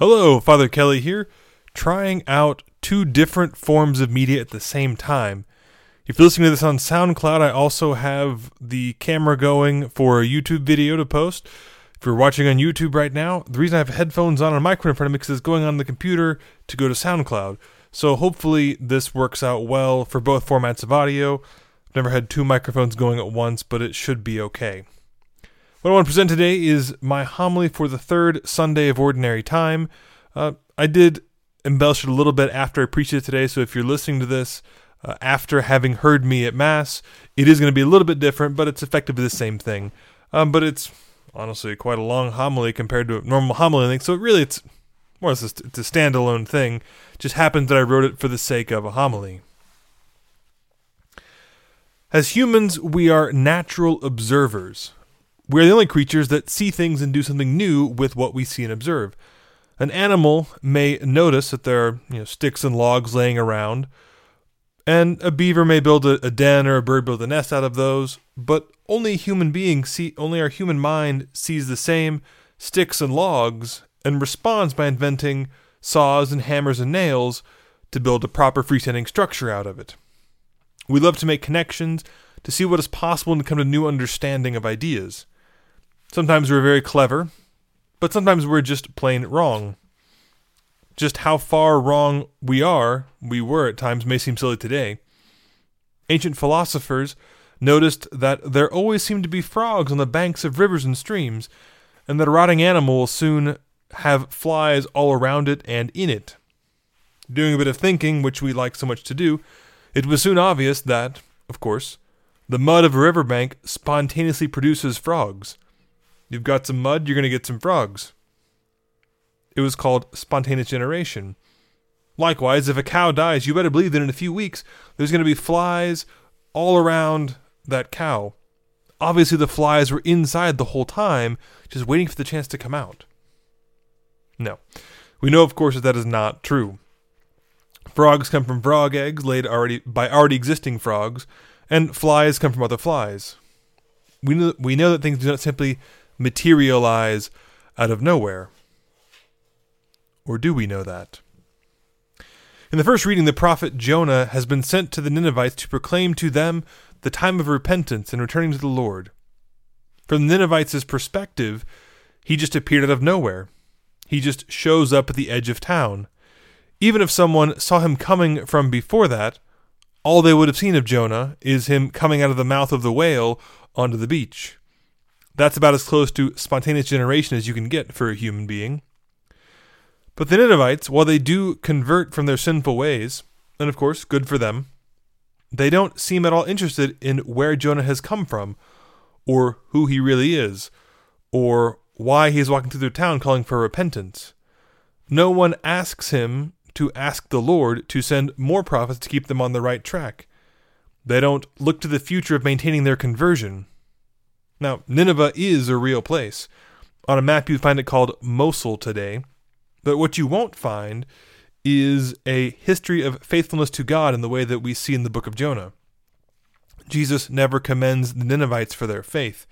Hello, Father Kelly here, trying out two different forms of media at the same time. If you're listening to this on SoundCloud, I also have the camera going for a YouTube video to post. If you're watching on YouTube right now, the reason I have headphones on and a microphone in front of me is because it's going on the computer to go to SoundCloud. So hopefully this works out well for both formats of audio. I've never had two microphones going at once, but it should be okay. What I want to present today is my homily for the third Sunday of Ordinary Time. Uh, I did embellish it a little bit after I preached it today, so if you're listening to this uh, after having heard me at Mass, it is going to be a little bit different, but it's effectively the same thing. Um, but it's honestly quite a long homily compared to a normal homily thing, so really it's more or less it's a standalone thing. It just happens that I wrote it for the sake of a homily. As humans, we are natural observers. We are the only creatures that see things and do something new with what we see and observe. An animal may notice that there are you know, sticks and logs laying around, and a beaver may build a, a den or a bird build a nest out of those, but only human being see only our human mind sees the same sticks and logs and responds by inventing saws and hammers and nails to build a proper freestanding structure out of it. We love to make connections to see what is possible and to come to new understanding of ideas. Sometimes we're very clever, but sometimes we're just plain wrong. Just how far wrong we are, we were at times, may seem silly today. Ancient philosophers noticed that there always seemed to be frogs on the banks of rivers and streams, and that a rotting animal will soon have flies all around it and in it. Doing a bit of thinking, which we like so much to do, it was soon obvious that, of course, the mud of a riverbank spontaneously produces frogs. You've got some mud, you're going to get some frogs. It was called spontaneous generation. Likewise, if a cow dies, you better believe that in a few weeks there's going to be flies all around that cow. Obviously, the flies were inside the whole time, just waiting for the chance to come out. No. We know, of course, that that is not true. Frogs come from frog eggs laid already by already existing frogs, and flies come from other flies. We know, we know that things do not simply materialize out of nowhere. Or do we know that? In the first reading, the prophet Jonah has been sent to the Ninevites to proclaim to them the time of repentance and returning to the Lord. From the Ninevites' perspective, he just appeared out of nowhere. He just shows up at the edge of town. Even if someone saw him coming from before that, all they would have seen of Jonah is him coming out of the mouth of the whale onto the beach. That's about as close to spontaneous generation as you can get for a human being. But the Ninevites, while they do convert from their sinful ways, and of course, good for them, they don't seem at all interested in where Jonah has come from, or who he really is, or why he is walking through their town calling for repentance. No one asks him to ask the Lord to send more prophets to keep them on the right track. They don't look to the future of maintaining their conversion. Now, Nineveh is a real place. On a map, you find it called Mosul today. But what you won't find is a history of faithfulness to God in the way that we see in the book of Jonah. Jesus never commends the Ninevites for their faith.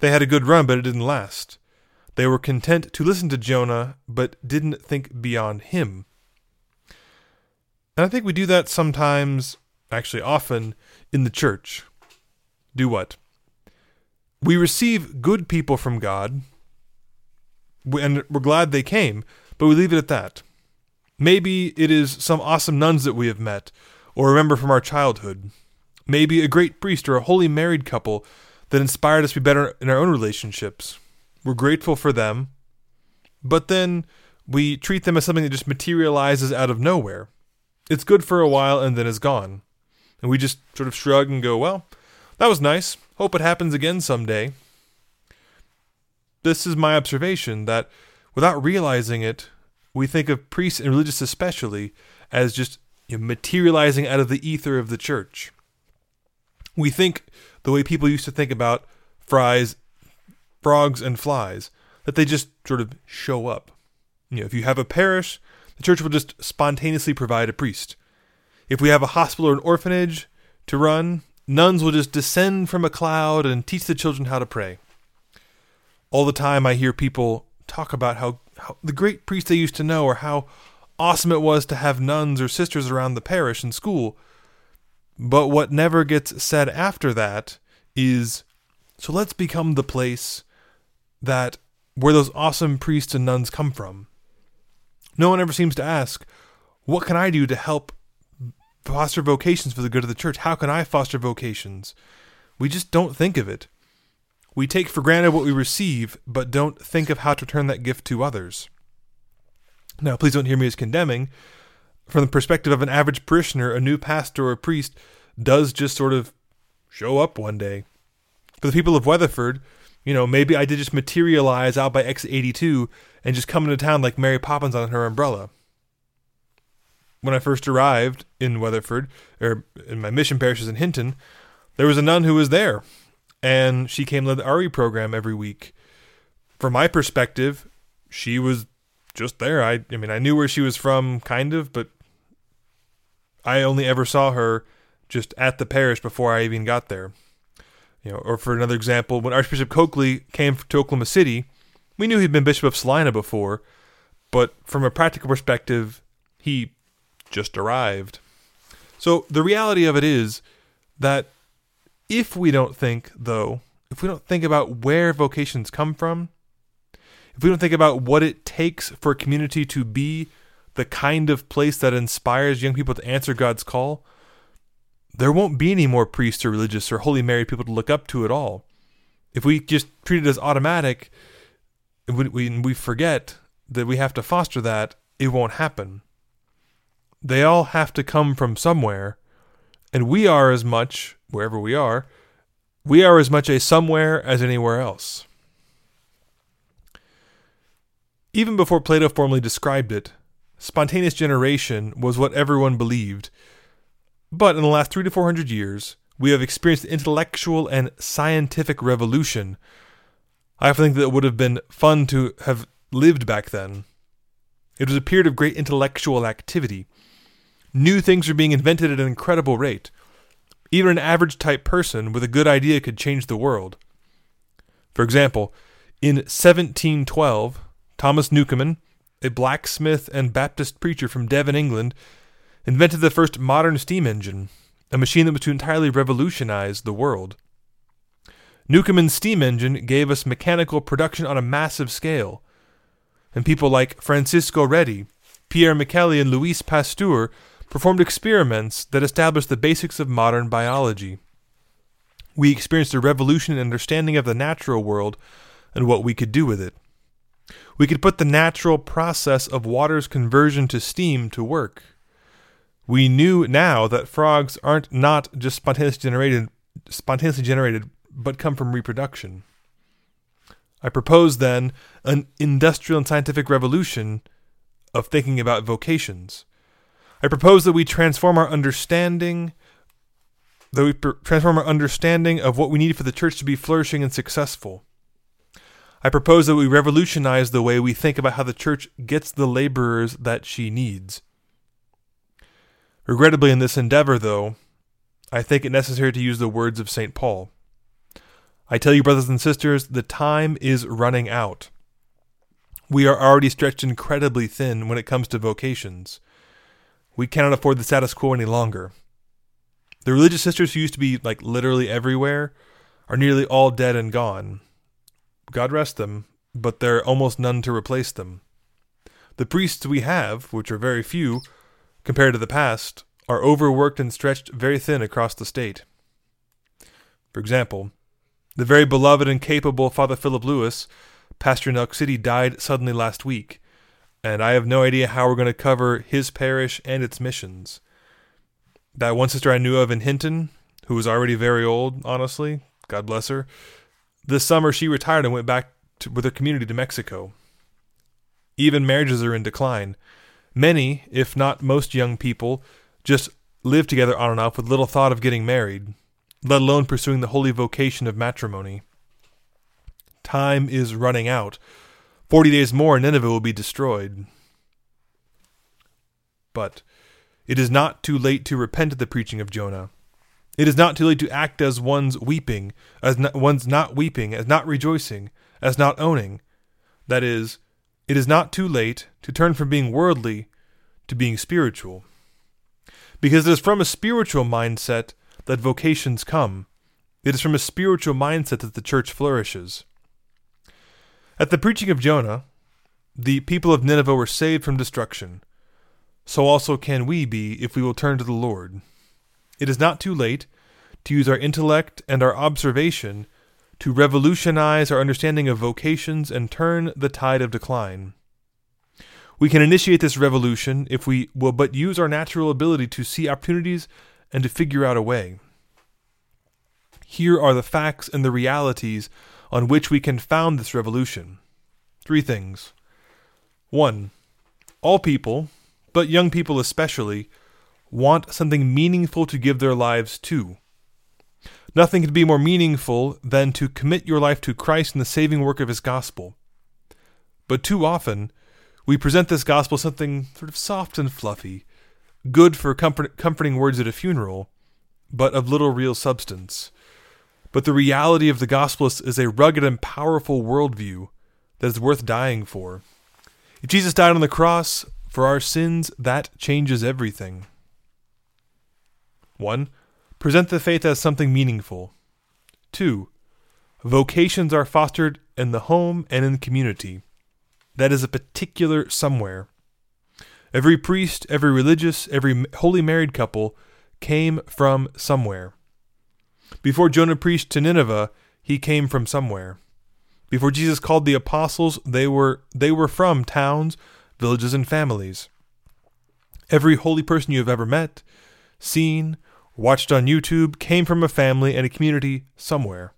They had a good run, but it didn't last. They were content to listen to Jonah, but didn't think beyond him. And I think we do that sometimes, actually often, in the church. Do what? We receive good people from God, and we're glad they came, but we leave it at that. Maybe it is some awesome nuns that we have met, or remember from our childhood. Maybe a great priest or a holy married couple that inspired us to be better in our own relationships. We're grateful for them, but then we treat them as something that just materializes out of nowhere. It's good for a while and then is gone. And we just sort of shrug and go, well, that was nice. Hope it happens again someday. This is my observation that without realizing it, we think of priests and religious especially as just you know, materializing out of the ether of the church. We think the way people used to think about fries, frogs, and flies, that they just sort of show up. You know, if you have a parish, the church will just spontaneously provide a priest. If we have a hospital or an orphanage to run, nuns will just descend from a cloud and teach the children how to pray. All the time I hear people talk about how, how, the great priests they used to know, or how awesome it was to have nuns or sisters around the parish and school. But what never gets said after that is so let's become the place that where those awesome priests and nuns come from. No one ever seems to ask, what can I do to help foster vocations for the good of the church? How can I foster vocations? We just don't think of it. We take for granted what we receive, but don't think of how to turn that gift to others. Now, please don't hear me as condemning. From the perspective of an average parishioner, a new pastor or priest does just sort of show up one day. For the people of Weatherford, you know, maybe I did just materialize out by Exit 82 and just come into town like Mary Poppins on her umbrella. When I first arrived in Weatherford, or in my mission parishes in Hinton, there was a nun who was there, and she came to the RE program every week. From my perspective, she was just there. I, I mean, I knew where she was from, kind of, but I only ever saw her just at the parish before I even got there. You know, or for another example, when Archbishop Coakley came to Oklahoma City, we knew he'd been Bishop of Salina before, but from a practical perspective, he just arrived. So the reality of it is that if we don't think, though, if we don't think about where vocations come from, if we don't think about what it takes for a community to be the kind of place that inspires young people to answer God's call, there won't be any more priests or religious or holy married people to look up to at all. If we just treat it as automatic, we, we, we forget that we have to foster that, it won't happen. They all have to come from somewhere, and we are as much, wherever we are, we are as much a somewhere as anywhere else. Even before Plato formally described it, spontaneous generation was what everyone believed. But in the last three to four hundred years, we have experienced intellectual and scientific revolution. I think that it would have been fun to have lived back then. It was a period of great intellectual activity. New things were being invented at an incredible rate. Even an average type person with a good idea could change the world. For example, in 1712, Thomas Newcomen, a blacksmith and Baptist preacher from Devon, England, invented the first modern steam engine, a machine that was to entirely revolutionize the world. Newcomen's steam engine gave us mechanical production on a massive scale, and people like Francisco Redi, Pierre Micheli, and Louis Pasteur performed experiments that established the basics of modern biology. We experienced a revolution in understanding of the natural world and what we could do with it we could put the natural process of water's conversion to steam to work. We knew now that frogs aren't not just spontaneously generated, spontaneously generated, but come from reproduction. I propose then an industrial and scientific revolution of thinking about vocations. I propose that we transform our understanding that we transform our understanding of what we need for the church to be flourishing and successful. I propose that we revolutionize the way we think about how the church gets the laborers that she needs. Regrettably, in this endeavor, though, I think it necessary to use the words of St. Paul. I tell you, brothers and sisters, the time is running out. We are already stretched incredibly thin when it comes to vocations. We cannot afford the status quo any longer. The religious sisters who used to be like literally everywhere are nearly all dead and gone. God rest them, but there are almost none to replace them. The priests we have, which are very few compared to the past, are overworked and stretched very thin across the state. For example, the very beloved and capable Father Philip Lewis, pastor in Elk City, died suddenly last week, and I have no idea how we're going to cover his parish and its missions. That one sister I knew of in Hinton, who was already very old, honestly, God bless her, this summer, she retired and went back to, with her community to Mexico. Even marriages are in decline. Many, if not most young people, just live together on and off with little thought of getting married, let alone pursuing the holy vocation of matrimony. Time is running out. Forty days more, and Nineveh will be destroyed. But it is not too late to repent of the preaching of Jonah. It is not too late to act as one's weeping, as not, one's not weeping, as not rejoicing, as not owning. That is, it is not too late to turn from being worldly to being spiritual. Because it is from a spiritual mindset that vocations come. It is from a spiritual mindset that the church flourishes. At the preaching of Jonah, the people of Nineveh were saved from destruction. So also can we be if we will turn to the Lord. It is not too late to use our intellect and our observation to revolutionize our understanding of vocations and turn the tide of decline. We can initiate this revolution if we will but use our natural ability to see opportunities and to figure out a way. Here are the facts and the realities on which we can found this revolution. Three things. One, all people, but young people especially, want something meaningful to give their lives to. Nothing could be more meaningful than to commit your life to Christ and the saving work of His gospel. But too often, we present this gospel something sort of soft and fluffy, good for comfort- comforting words at a funeral, but of little real substance. But the reality of the gospel is a rugged and powerful worldview that is worth dying for. If Jesus died on the cross for our sins, that changes everything. 1. Present the faith as something meaningful. 2. Vocations are fostered in the home and in the community. That is a particular somewhere. Every priest, every religious, every holy married couple came from somewhere. Before Jonah preached to Nineveh, he came from somewhere. Before Jesus called the apostles, they were they were from towns, villages and families. Every holy person you have ever met, seen, watched on YouTube came from a family and a community somewhere.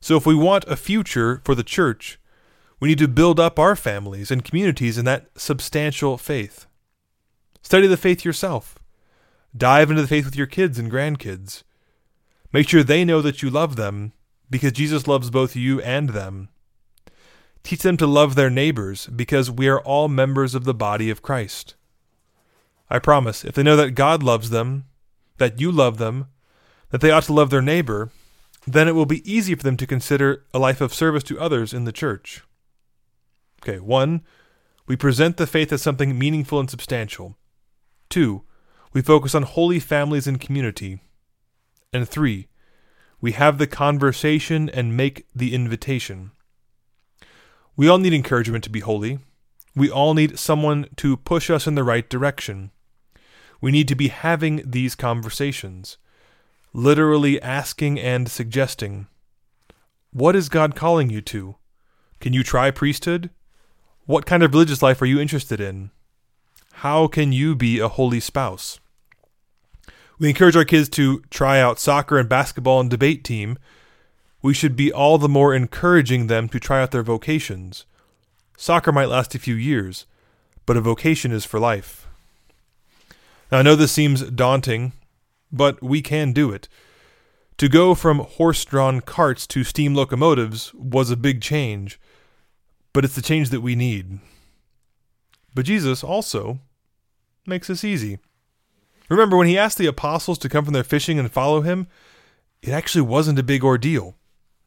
So if we want a future for the church, we need to build up our families and communities in that substantial faith. Study the faith yourself. Dive into the faith with your kids and grandkids. Make sure they know that you love them because Jesus loves both you and them. Teach them to love their neighbors because we are all members of the body of Christ. I promise, if they know that God loves them, that you love them, that they ought to love their neighbor, then it will be easy for them to consider a life of service to others in the church. Okay, one, we present the faith as something meaningful and substantial. Two, we focus on holy families and community. And three, we have the conversation and make the invitation. We all need encouragement to be holy. We all need someone to push us in the right direction. We need to be having these conversations, literally asking and suggesting. What is God calling you to? Can you try priesthood? What kind of religious life are you interested in? How can you be a holy spouse? We encourage our kids to try out soccer and basketball and debate team. We should be all the more encouraging them to try out their vocations. Soccer might last a few years, but a vocation is for life. Now, I know this seems daunting, but we can do it. To go from horse drawn carts to steam locomotives was a big change, but it's the change that we need. But Jesus also makes this easy. Remember, when he asked the apostles to come from their fishing and follow him, it actually wasn't a big ordeal.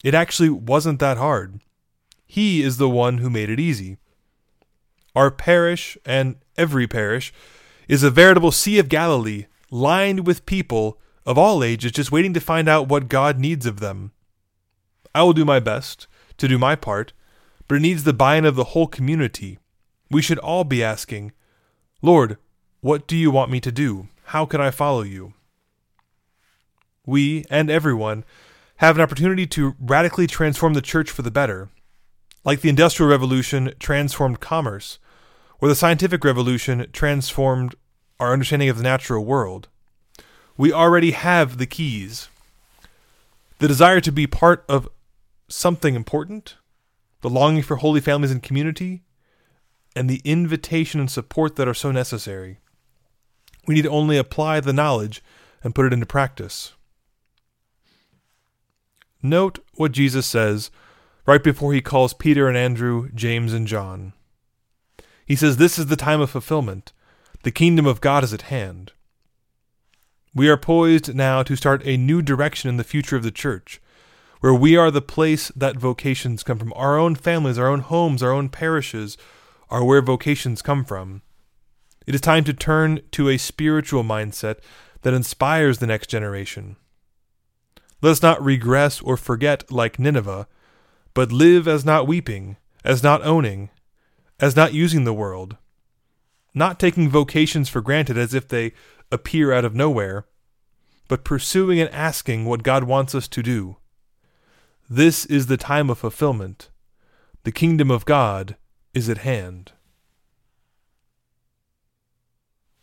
It actually wasn't that hard. He is the one who made it easy. Our parish, and every parish, is a veritable Sea of Galilee lined with people of all ages just waiting to find out what God needs of them. I will do my best to do my part, but it needs the buy in of the whole community. We should all be asking, Lord, what do you want me to do? How can I follow you? We, and everyone, have an opportunity to radically transform the church for the better. Like the Industrial Revolution transformed commerce, or the scientific revolution transformed our understanding of the natural world. We already have the keys. The desire to be part of something important, the longing for holy families and community, and the invitation and support that are so necessary. We need only apply the knowledge and put it into practice. Note what Jesus says right before he calls Peter and Andrew, James and John. He says, This is the time of fulfillment. The kingdom of God is at hand. We are poised now to start a new direction in the future of the church, where we are the place that vocations come from. Our own families, our own homes, our own parishes are where vocations come from. It is time to turn to a spiritual mindset that inspires the next generation. Let us not regress or forget like Nineveh, but live as not weeping, as not owning, as not using the world, not taking vocations for granted as if they appear out of nowhere, but pursuing and asking what God wants us to do. This is the time of fulfillment. The kingdom of God is at hand.